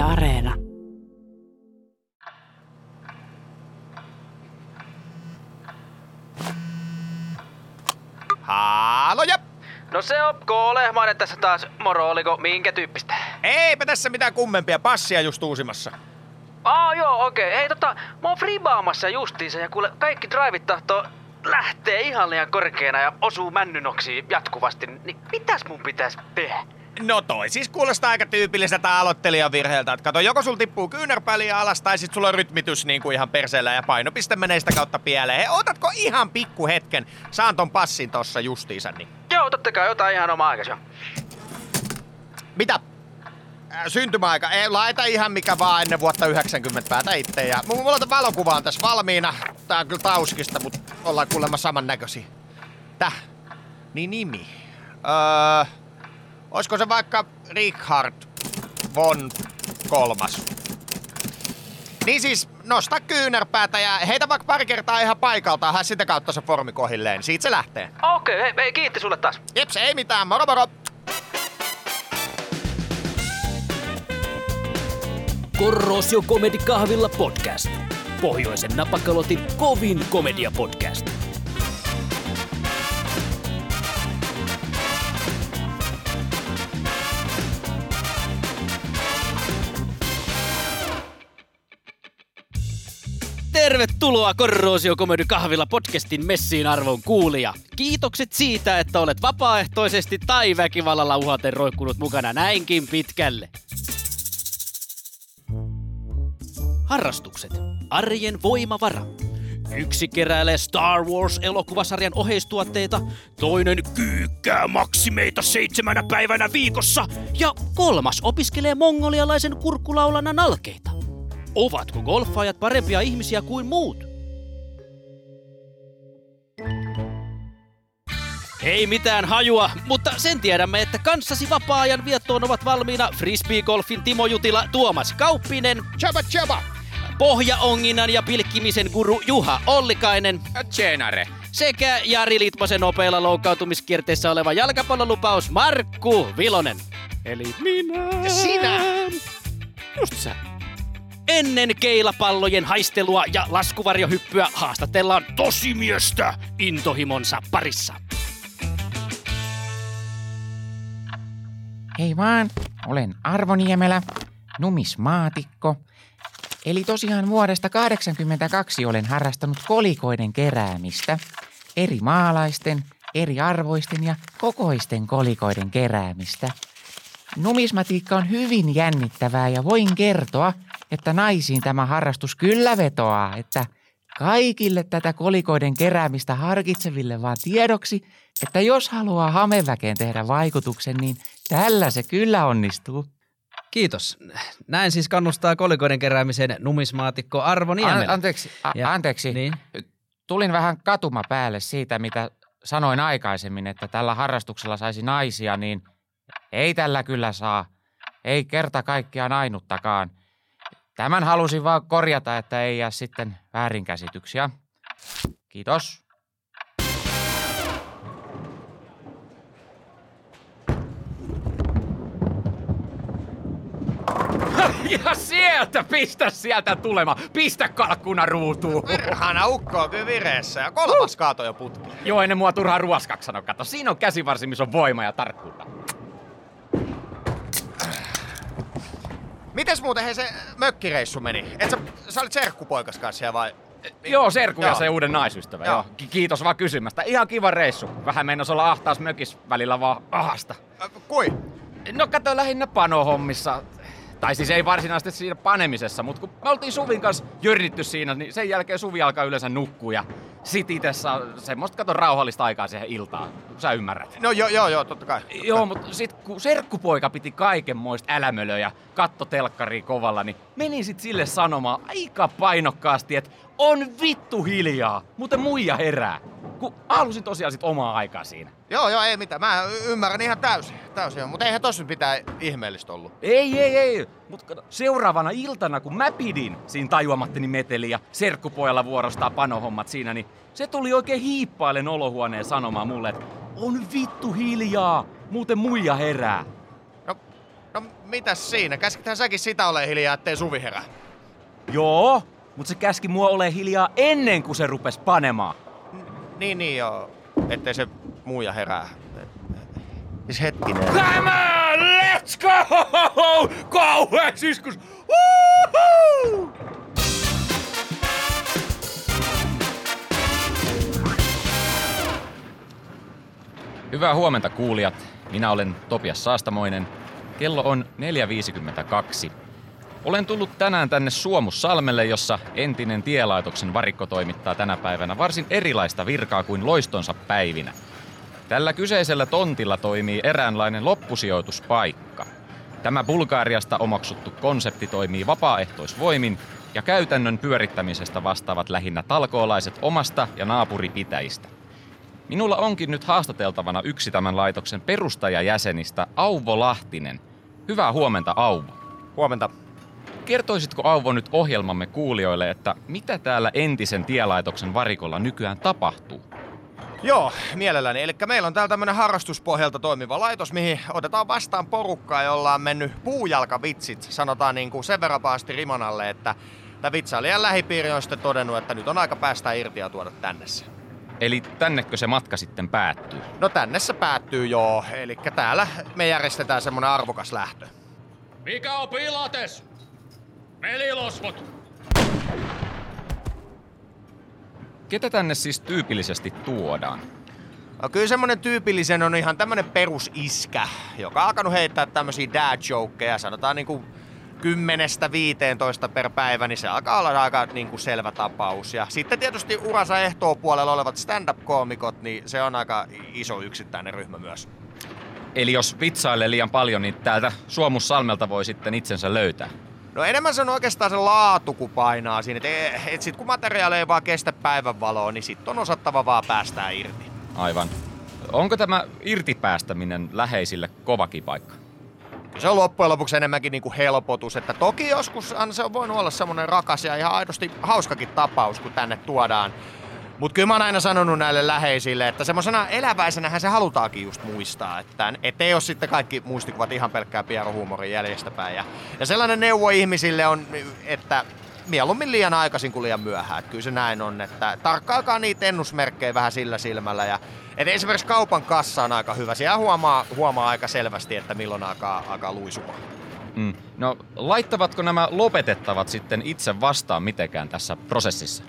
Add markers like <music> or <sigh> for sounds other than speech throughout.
Yle Areena. Haloja! No se on Koolehmainen tässä taas. Moro, oliko minkä tyyppistä? Eipä tässä mitään kummempia passia just uusimassa. Aa joo, okei. Okay. Hei tota, mä oon fribaamassa justiinsa ja kuule kaikki drivit tahtoo lähtee ihan liian korkeana ja osuu männynoksiin jatkuvasti, niin mitäs mun pitäisi tehdä? No toi siis kuulostaa aika tyypilliseltä aloittelijan virheeltä. Että kato, joko sul tippuu kyynärpäli alas tai sit sulla on rytmitys niin kuin ihan perseellä ja painopiste menee sitä kautta pieleen. Hei, otatko ihan pikku hetken? Saan ton passin tossa justiinsa, niin. Joo, totta kai, ota ihan oma aikas jo. Mitä? Äh, syntymäaika. Ei, laita ihan mikä vaan ennen vuotta 90 päätä itse. Ja mulla on valokuva on tässä valmiina. Tää on kyllä tauskista, mutta ollaan kuulemma samannäköisiä. Täh? Niin nimi. Öö, olisiko se vaikka Richard von kolmas? Niin siis, nosta kyynärpäätä ja heitä vaikka pari kertaa ihan paikalta, hän sitä kautta se formi kohilleen. Siitä se lähtee. Okei, okay, hei, hei, kiitti sulle taas. Jeps, ei mitään, moro moro. Korrosio Comedy Kahvilla podcast. Pohjoisen napakalotin kovin komedia Tervetuloa Korrosio Comedy Kahvilla podcastin messiin arvon kuulija. Kiitokset siitä, että olet vapaaehtoisesti tai väkivallalla uhaten roikkunut mukana näinkin pitkälle. Harrastukset. Arjen voimavara. Yksi keräilee Star Wars-elokuvasarjan oheistuotteita, toinen kyykkää maksimeita seitsemänä päivänä viikossa ja kolmas opiskelee mongolialaisen kurkkulaulana nalkeita. Ovatko golfaajat parempia ihmisiä kuin muut? Ei mitään hajua, mutta sen tiedämme, että kanssasi vapaa-ajan viettoon ovat valmiina frisbeegolfin Timo Jutila, Tuomas Kauppinen, Chaba chaba! pohjaonginnan ja pilkkimisen guru Juha Ollikainen Tjenare. sekä Jari Litmasen nopeilla loukkaantumiskierteessä oleva jalkapallolupaus Markku Vilonen. Eli minä. Sinä. Just sä. Ennen keilapallojen haistelua ja laskuvarjohyppyä haastatellaan tosimiestä intohimonsa parissa. Hei vaan, olen Arvo Niemelä, numismaatikko. Eli tosiaan vuodesta 82 olen harrastanut kolikoiden keräämistä. Eri maalaisten, eri arvoisten ja kokoisten kolikoiden keräämistä. Numismatiikka on hyvin jännittävää ja voin kertoa, että naisiin tämä harrastus kyllä vetoaa, että kaikille tätä kolikoiden keräämistä harkitseville vaan tiedoksi, että jos haluaa hameväkeen tehdä vaikutuksen, niin tällä se kyllä onnistuu. Kiitos. Näin siis kannustaa kolikoiden keräämiseen numismaatikko Arvo Niemelä. An- anteeksi, a- Ja- anteeksi. Niin. Tulin vähän katuma päälle siitä, mitä sanoin aikaisemmin, että tällä harrastuksella saisi naisia, niin ei tällä kyllä saa. Ei kerta kaikkiaan ainuttakaan. Tämän halusin vaan korjata, että ei jää sitten väärinkäsityksiä. Kiitos. <laughs> Ja sieltä, pistä sieltä tulema. Pistä kalkkuna ruutuun. Perhana ukko on kyllä vireessä ja kolmas kaato jo putki. Joo, ennen mua turhaa ruoskaksi sano. Kato, siinä on käsivarsi, missä on voima ja tarkkuutta. Mites muuten hei se mökkireissu meni? Et sä, sä olit serkkupoikas kanssa siellä vai? Joo, Serku ja se uuden naisystävä. Joo. Joo. Ki- Kiitos vaan kysymästä. Ihan kiva reissu. Vähän meinas olla ahtaas mökis välillä vaan ahasta. Äh, Kui? No kato lähinnä panohommissa. Tai siis ei varsinaisesti siinä panemisessa, mutta kun me oltiin Suvin kanssa jörnitty siinä, niin sen jälkeen Suvi alkaa yleensä nukkua ja sit itse saa semmoista kato rauhallista aikaa siihen iltaan. Sä ymmärrät. No joo, joo, joo, totta kai. Joo, mutta sit kun serkkupoika piti kaikenmoista älämölöä ja katto telkkaria kovalla, niin meni sit sille sanomaan aika painokkaasti, että on vittu hiljaa, muuten muija herää. Kun halusin tosiaan sit omaa aikaa siinä. Joo, joo, ei mitään. Mä ymmärrän ihan täysin. Täysin, mutta eihän tossa mitään ihmeellistä ollut. Ei, ei, ei. Mutta seuraavana iltana, kun mä pidin siinä tajuamatteni meteli ja serkkupojalla vuorostaa panohommat siinä, niin se tuli oikein hiippailen olohuoneen sanomaan mulle, että on vittu hiljaa, muuten muija herää. No, no mitäs siinä? Käskithän säkin sitä ole hiljaa, ettei Suvi herää. Joo, mutta se käski mua ole hiljaa ennen kuin se rupes panemaan. Niin, niin joo. Ettei se muija herää. Siis hetkinen. Come on, let's go! Kauhea siskus! Woohoo! Hyvää huomenta kuulijat. Minä olen Topias Saastamoinen. Kello on 4.52. Olen tullut tänään tänne Suomussalmelle, jossa entinen tielaitoksen varikko toimittaa tänä päivänä varsin erilaista virkaa kuin loistonsa päivinä. Tällä kyseisellä tontilla toimii eräänlainen loppusijoituspaikka. Tämä Bulgaariasta omaksuttu konsepti toimii vapaaehtoisvoimin ja käytännön pyörittämisestä vastaavat lähinnä talkoolaiset omasta ja naapuripitäjistä. Minulla onkin nyt haastateltavana yksi tämän laitoksen perustajajäsenistä, Auvo Lahtinen. Hyvää huomenta, Auvo. Huomenta. Kertoisitko Auvo nyt ohjelmamme kuulijoille, että mitä täällä entisen tielaitoksen varikolla nykyään tapahtuu? Joo, mielelläni. Eli meillä on täällä tämmönen harrastuspohjalta toimiva laitos, mihin otetaan vastaan porukkaa, jolla on mennyt puujalkavitsit, sanotaan niin kuin sen verran paasti riman alle, että tämä vitsailijan lähipiiri on sitten todennut, että nyt on aika päästä irti ja tuoda tänne se. Eli tännekö se matka sitten päättyy? No tänne se päättyy joo, eli täällä me järjestetään semmonen arvokas lähtö. Mikä on Pilates? Melilosvot! Ketä tänne siis tyypillisesti tuodaan? No kyllä semmonen tyypillisen on ihan tämmönen perusiskä, joka on alkanut heittää tämmösiä dad jokeja, sanotaan niinku kymmenestä 15 per päivä, niin se alkaa olla aika niinku selvä tapaus. Ja sitten tietysti uransa ehtoopuolella olevat stand-up-koomikot, niin se on aika iso yksittäinen ryhmä myös. Eli jos vitsailee liian paljon, niin täältä Suomussalmelta voi sitten itsensä löytää. No enemmän se on oikeastaan se laatu, kun painaa siinä. Et, et sit kun materiaali ei vaan kestä päivänvaloa, niin sit on osattava vaan päästää irti. Aivan. Onko tämä irtipäästäminen läheisille kovakin paikka? se on loppujen lopuksi enemmänkin niinku helpotus. Että toki joskus se on voinut olla semmonen rakas ja ihan aidosti hauskakin tapaus, kun tänne tuodaan. Mutta kyllä mä oon aina sanonut näille läheisille, että semmoisena eläväisenähän se halutaankin just muistaa, että et ei ole sitten kaikki muistikuvat ihan pelkkää pierohuumorin jäljestäpäin. Ja, ja sellainen neuvo ihmisille on, että mieluummin liian aikaisin kuin liian myöhään. Kyllä se näin on, että tarkkaakaa niitä ennusmerkkejä vähän sillä silmällä. Ja, et esimerkiksi kaupan kassa on aika hyvä. Siellä huomaa, huomaa aika selvästi, että milloin alkaa, alkaa luisumaan. Mm. No, laittavatko nämä lopetettavat sitten itse vastaan mitenkään tässä prosessissa?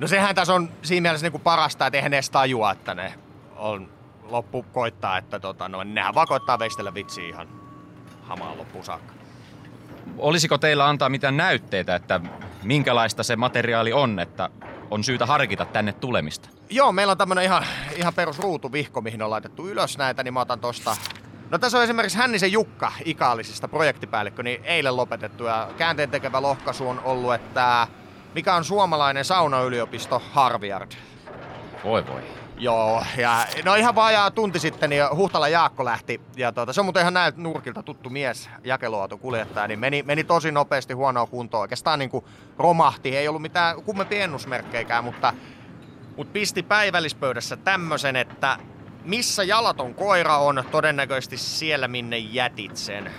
No sehän tässä on siinä mielessä niin kuin parasta, että eihän edes tajua, että ne on loppu koittaa, että tota, no, nehän vaan koittaa veistellä vitsi ihan hamaan loppuun saakka. Olisiko teillä antaa mitään näytteitä, että minkälaista se materiaali on, että on syytä harkita tänne tulemista? Joo, meillä on tämmönen ihan, ihan perus ruutuvihko, mihin on laitettu ylös näitä, niin mä otan tosta No tässä on esimerkiksi Hännisen Jukka Ikaalisista projektipäällikkö, niin eilen lopetettu ja käänteen tekevä lohkaisu on ollut, että mikä on suomalainen saunayliopisto Harvard. Voi voi. Joo, ja no ihan vajaa tunti sitten niin Huhtala Jaakko lähti, ja tuota, se on muuten ihan näiltä nurkilta tuttu mies, jakeluauto kuljettaja, niin meni, meni tosi nopeasti huonoa kuntoon. Oikeastaan niin kuin romahti, ei ollut mitään kummempia ennusmerkkeikään, mutta, mutta pisti päivällispöydässä tämmöisen, että missä jalaton koira on, todennäköisesti siellä minne jätit sen.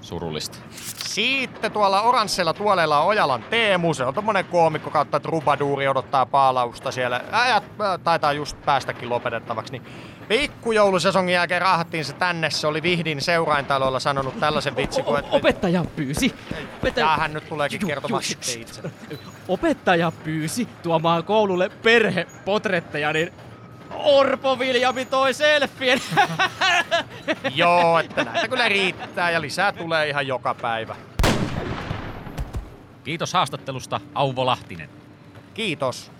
Surullista. Sitten tuolla oranssilla tuoleilla on Ojalan Teemu, se on tommonen koomikko kautta trubaduuri, odottaa paalausta siellä. Ajat taitaa just päästäkin lopetettavaksi, niin pikkujoulusesongin jälkeen raahattiin se tänne, se oli Vihdin seuraintaloilla sanonut tällaisen vitsi, kun... O- opettaja pyysi. Opettaja... Ja hän nyt tuleekin kertomaan sitten itse. Opettaja pyysi tuomaan koululle perhepotretteja, niin Orpo Viljami toi selfien. <laughs> Joo, että näitä kyllä riittää ja lisää tulee ihan joka päivä. Kiitos haastattelusta, Auvo Lahtinen. Kiitos.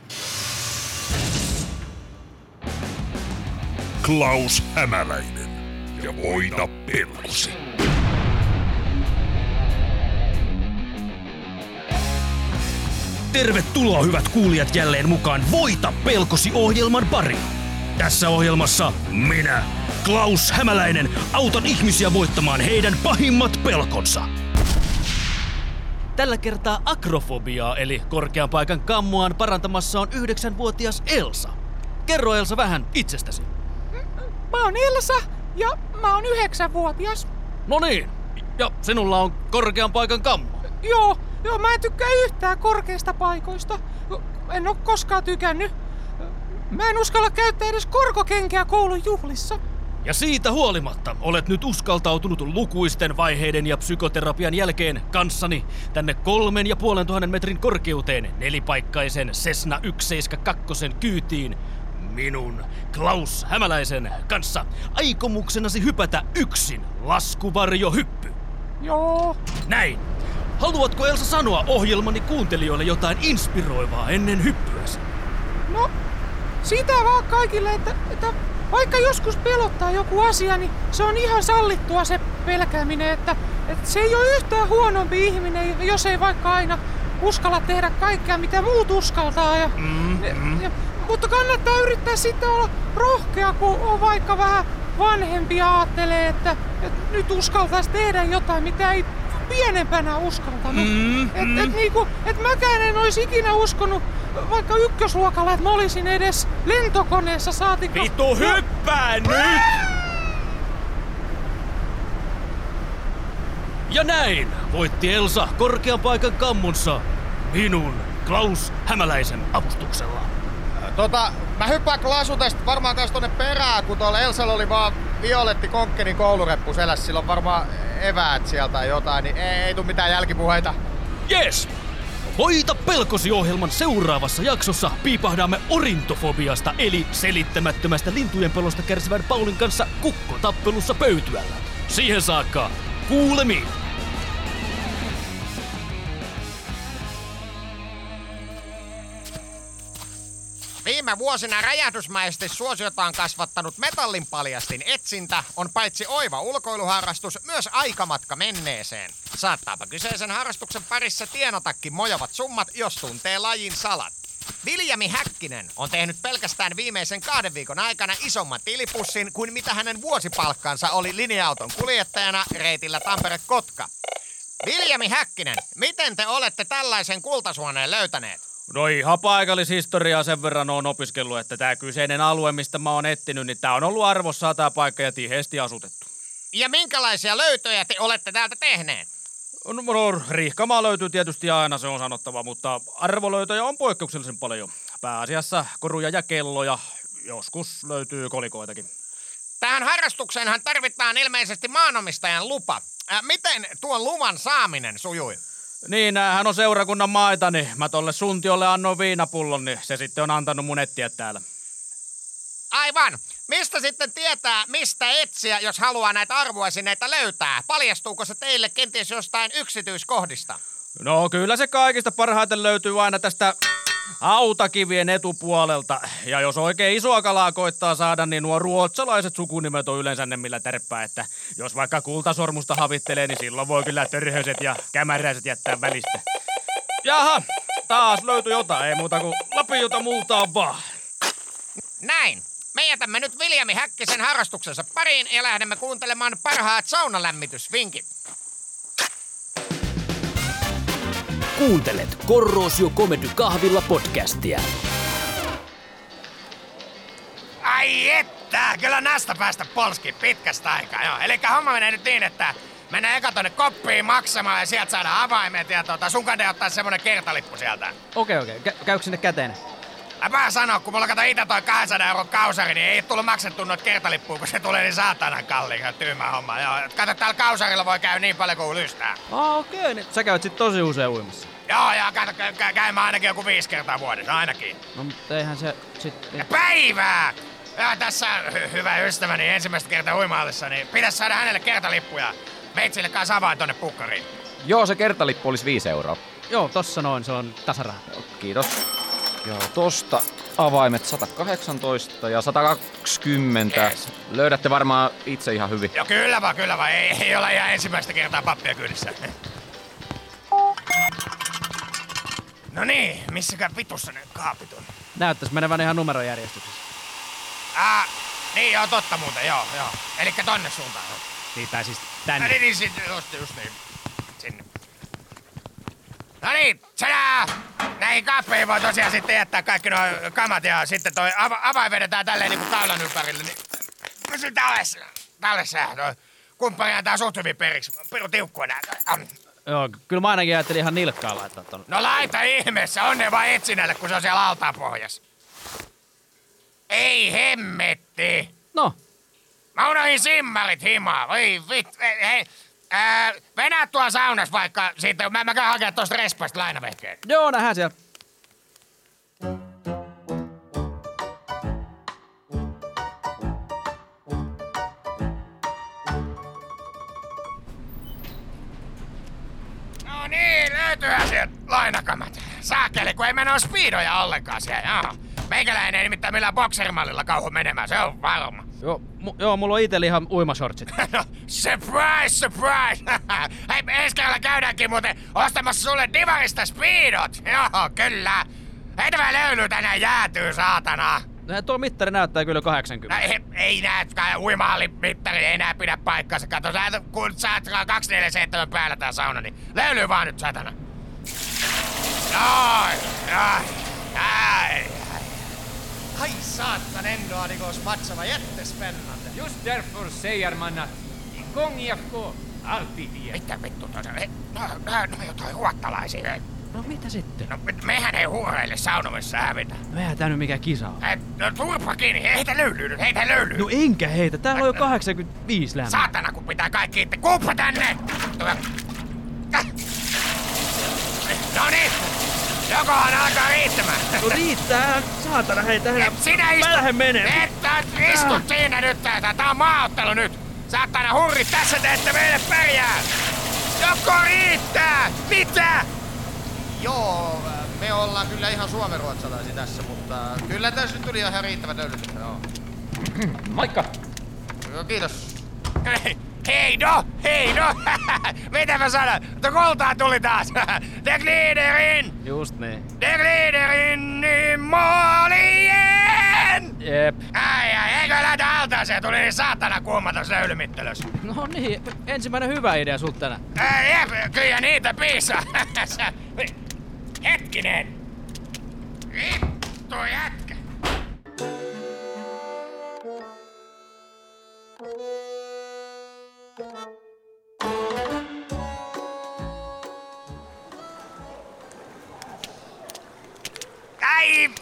Klaus Hämäläinen ja Voita Pelkosi. Tervetuloa hyvät kuulijat jälleen mukaan Voita Pelkosi ohjelman pariin. Tässä ohjelmassa minä, Klaus Hämäläinen, autan ihmisiä voittamaan heidän pahimmat pelkonsa. Tällä kertaa akrofobiaa eli korkean paikan kammuaan parantamassa on yhdeksänvuotias Elsa. Kerro Elsa vähän itsestäsi. Mä oon Elsa ja mä oon yhdeksänvuotias. No niin, Ja sinulla on korkean paikan kammo. Joo, joo, mä en tykkää yhtään korkeista paikoista. En oo koskaan tykännyt. Mä en uskalla käyttää edes korkokenkiä koulun juhlissa. Ja siitä huolimatta olet nyt uskaltautunut lukuisten vaiheiden ja psykoterapian jälkeen kanssani tänne kolmen ja puolen tuhannen metrin korkeuteen nelipaikkaisen Cessna 172 kyytiin minun, Klaus Hämäläisen kanssa aikomuksenasi hypätä yksin laskuvarjohyppy. Joo. Näin. Haluatko Elsa sanoa ohjelmani kuuntelijoille jotain inspiroivaa ennen hyppyäsi? No, sitä vaan kaikille, että, että vaikka joskus pelottaa joku asia, niin se on ihan sallittua se pelkääminen, että, että se ei ole yhtään huonompi ihminen, jos ei vaikka aina uskalla tehdä kaikkea, mitä muut uskaltaa. Ja, Mm, ja, mm. ja, mutta kannattaa yrittää sitten olla rohkea, kun on vaikka vähän vanhempi ja ajattelee, että, että nyt uskaltaisi tehdä jotain, mitä ei pienempänä uskaltanut. Mm, et, mm. et, niinku, et mäkään en olisi ikinä uskonut vaikka ykkösluokalla, että mä olisin edes lentokoneessa saatikka... Vittu hyppää nyt! Ja näin voitti Elsa korkean paikan kammunsa minun, Klaus Hämäläisen avustuksella. Tota, mä hyppään Klasu tästä varmaan kanssa tonne perään, kun tuolla Elsalla oli vaan Violetti Konkkenin koulureppu selässä. Sillä on varmaan eväät sieltä tai jotain, niin ei, ei tuu mitään jälkipuheita. Yes! Voita pelkosi ohjelman seuraavassa jaksossa piipahdamme orintofobiasta eli selittämättömästä lintujen pelosta kärsivän Paulin kanssa kukkotappelussa pöytyällä. Siihen saakka, kuulemiin! Viime vuosina räjähdysmäisesti suosiota on kasvattanut metallin paljastin etsintä on paitsi oiva ulkoiluharrastus, myös aikamatka menneeseen. Saattaapa kyseisen harrastuksen parissa tienotakin mojavat summat, jos tuntee lajin salat. Viljami Häkkinen on tehnyt pelkästään viimeisen kahden viikon aikana isomman tilipussin kuin mitä hänen vuosipalkkansa oli linja-auton kuljettajana reitillä Tampere-Kotka. Viljami Häkkinen, miten te olette tällaisen kultasuoneen löytäneet? No ihan paikallishistoriaa sen verran on opiskellut, että tämä kyseinen alue, mistä mä oon etsinyt, niin tää on ollut arvossa tämä paikka ja tiheesti asutettu. Ja minkälaisia löytöjä te olette täältä tehneet? No, no rihkamaa löytyy tietysti aina, se on sanottava, mutta arvolöytöjä on poikkeuksellisen paljon. Pääasiassa koruja ja kelloja, joskus löytyy kolikoitakin. Tähän harrastukseenhan tarvitaan ilmeisesti maanomistajan lupa. Äh, miten tuon luvan saaminen sujui? Niin, äh, hän on seurakunnan maita, niin mä tolle suntiolle annoin viinapullon, niin se sitten on antanut mun etsiä täällä. Aivan. Mistä sitten tietää, mistä etsiä, jos haluaa näitä arvoesineitä löytää? Paljastuuko se teille kenties jostain yksityiskohdista? No kyllä se kaikista parhaiten löytyy aina tästä autakivien etupuolelta. Ja jos oikein isoa kalaa koittaa saada, niin nuo ruotsalaiset sukunimet on yleensä ne millä terppää, että jos vaikka kultasormusta havittelee, niin silloin voi kyllä törhöiset ja kämäräiset jättää välistä. Jaha, taas löytyi jotain, ei muuta kuin lapiota multaa vaan. Näin. Me jätämme nyt Viljami Häkkisen harrastuksensa pariin ja lähdemme kuuntelemaan parhaat saunalämmitysvinkit. Kuuntelet Korrosio Comedy Kahvilla podcastia. Ai että, kyllä näistä päästä polski pitkästä aikaa, joo. Eli homma menee nyt niin, että mennään eka tonne koppiin maksamaan ja sieltä saadaan avaimet ja tota, sun kannattaa ottaa semmonen kertalippu sieltä. Okei, okei. Kä- käykö sinne käteen? Mä sanoa, kun mulla kato ite toi 200 euron kausari, niin ei tullut maksettu noita kertalippuja, kun se tulee niin saatanan kalliin, tyymä homma. Joo, kato, täällä kausarilla voi käydä niin paljon kuin lystää. Ah, okei. Niin sä käyt sit tosi usein uimassa. Joo, joo, kato, kä- kä- käyn mä ainakin joku viisi kertaa vuodessa, ainakin. No, mutta eihän se sitten... Päivää! Ja tässä hy- hyvä ystäväni ensimmäistä kertaa uimahallissa, niin pitäisi saada hänelle kertalippuja. Meitsille kanssa avain tonne pukkariin. Joo, se kertalippu olisi 5 euroa. Joo, tossa noin, se on tasaraha. Kiitos. Joo, tosta avaimet 118 ja 120. Yes. Löydätte varmaan itse ihan hyvin. Joo, kyllä vaan, kyllä vaan. Ei, ei ole ihan ensimmäistä kertaa pappia kyydissä. No niin, missäkään vitussa ne kaapit on? Näyttäis menevän ihan numerojärjestyksessä. Ah, niin joo, totta muuten, joo, joo. Elikkä tonne suuntaan. Niin, tai siis No tänne. niin, niin, sit, just, just niin. Sinne. No niin, tsadaa! Näihin kaappeihin voi tosiaan sitten jättää kaikki nuo kamat ja sitten toi ava- avain vedetään tälleen niinku kaulan ympärille. Niin... Pysy tallessa, tallessa. Toi kumppani antaa suht hyvin periksi. Peru tiukkuina. Joo, kyllä mä ainakin ajattelin ihan nilkkaa laittaa tonne. No laita ihmeessä, on ne vaan etsinälle, kun se on siellä altaan pohjassa. Ei hemmetti. No, Mä unohdin simmarit himaa. Oi vit... Hei, hei. Ää, venää tuolla saunassa vaikka siitä. Mä, mä käyn hakemaan tuosta respasta lainavehkeen. joo, nähdään siellä. No niin, löytyyhän sieltä lainakamat. Saakeli, kun ei mennä ole speedoja ollenkaan siellä. Joo. Meikäläinen ei nimittäin millään bokserimallilla kauhu menemään, se on varma. Joo, mu- joo mulla on itellä ihan uimashortsit. <laughs> No, surprise, surprise! <laughs> Hei, ensi käydäänkin muuten ostamassa sulle Divarista speedot. <laughs> Joo, kyllä. Heitä vähän löylyä tänään jäätyy, saatana. No, tuo mittari näyttää kyllä 80. No, ei, ei näetkään, uimahallin mittari ei enää pidä paikkansa. Kato, sä, kun sä oot 247 päällä tää sauna, niin löylyy vaan nyt, satana. Noin, noin. Ai, ai. Ai det gått matcherna jättespännande. Just därför säger man att igång IFK, alltid IFK. Mitä vittu tuossa? No, no, no jotain ruottalaisia. hei. No mitä sitten? No, me- mehän ei huureille saunomissa hävitä. No eihän tää nyt mikään kisa ole. Hei, no turpa kiinni, heitä löylyy nyt, heitä löylyy. No enkä heitä, täällä on jo 85 lämmö. Saatana, kun pitää kaikki itse. Kuuppa tänne! Tule. Jokohan alkaa riittämään. No riittää, saatana hei tähän. Et sinä istu. Mä lähden menee. Et istut siinä nyt, tää, tää on maaottelu nyt. Saatana hurri, tässä te ette meille pärjää. Joko riittää? Mitä? Joo, me ollaan kyllä ihan suomenruotsalaisia tässä, mutta kyllä tässä nyt tuli ihan riittävät löylytykset, joo. Moikka! Joo, kiitos. Hei, hei no, hei no! <laughs> Mitä mä sanon? Tuo kultaa tuli taas! <laughs> The Gliderin! Just niin. The Gliderin niin molien! Jep. Ai ai, eikö lähtä altaaseen? Tuli niin saatana kuuma tossa löylymittelössä. No niin, ensimmäinen hyvä idea sulta tänään. Ei, jep, kyllä niitä piisaa. <laughs> Hetkinen. Vittu jätkä.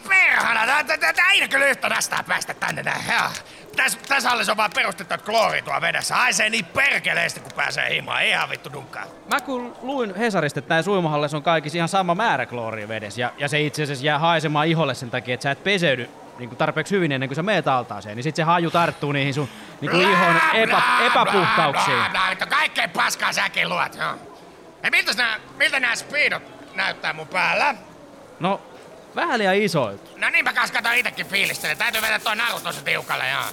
Perhana, tää- tää- tää aina kyllä yhtä nastaa päästä tänne näin. Joo. Täs, tässä hallissa on vaan perustettu, että kloori tuo vedessä. Haisee niin perkeleesti, kun pääsee himaan. Ihan vittu dunkkaa. Mä kun luin Hesarista, että näissä uimahalleissa on kaikissa ihan sama määrä klooria vedessä, ja, ja se itse asiassa jää haisemaan iholle sen takia, että sä et peseydy niin kuin tarpeeksi hyvin ennen kuin sä meet altaaseen, niin sit se haju tarttuu niihin sun niin kuin ihon epä, epäpuhtauksiin. Kaikkea paskaa säkin luot. Joo. Ja miltä nää, miltä nää speedot näyttää mun päällä? No, vähän liian isoilta. No niin mä kas kato itekin fiilistelen. Täytyy vedä toi naru tossa tiukalle, joo.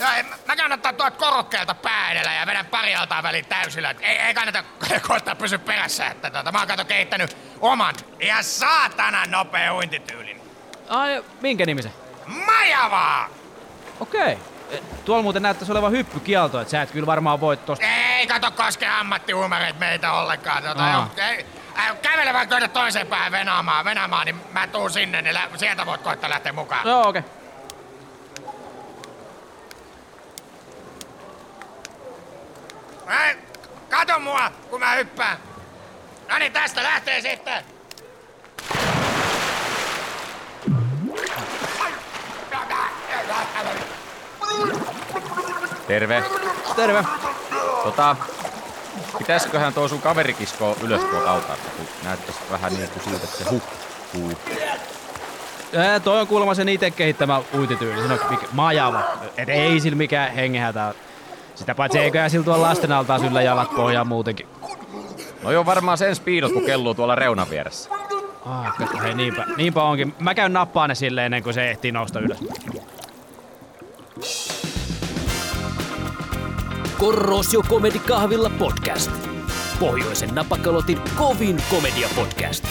Joo, mä käyn ottaa tuolta korokkeelta pää edellä ja vedän pari altaan väliin täysillä. Et Ei, ei kannata <laughs> koittaa pysyä perässä, että tota, mä oon kato kehittänyt oman ja saatana nopea uintityylin. Ai, minkä nimisen? Majavaa! Okei. E, Tuolla muuten näyttäisi olevan hyppykielto, että sä et kyllä varmaan voit tosta. Ei kato koske ammattiuumareita meitä ollenkaan. Tota, ei, kävele vaan tuonne toiseen päähän venaamaan, venaamaan, niin mä tuun sinne, niin lä- sieltä voit koittaa lähteä mukaan. Joo, okei. Ei, kato mua, kun mä hyppään. No niin, tästä lähtee sitten. Terve. Terve. Tota, pitäisiköhän tuo sun kaveri kiskoa ylös tuolta altaasta, kun näyttäisi vähän niin kuin siltä, että se hukkuu. Ää, toi on kuulemma sen itse kehittämä uitityyli. Se on mikä, majava. Et ei sillä mikään hengihätä. Sitä paitsi eiköhän sillä tuolla lasten altaan syllä jalat pohjaan muutenkin. No joo, varmaan sen speedot, kun kelluu tuolla reunan vieressä. Ah, kato, hei, niinpä, niinpä onkin. Mä käyn nappaan ne silleen ennen kuin se ehtii nousta ylös. Korrosio Comedy Kahvilla podcast. Pohjoisen napakalotin kovin komedia podcast.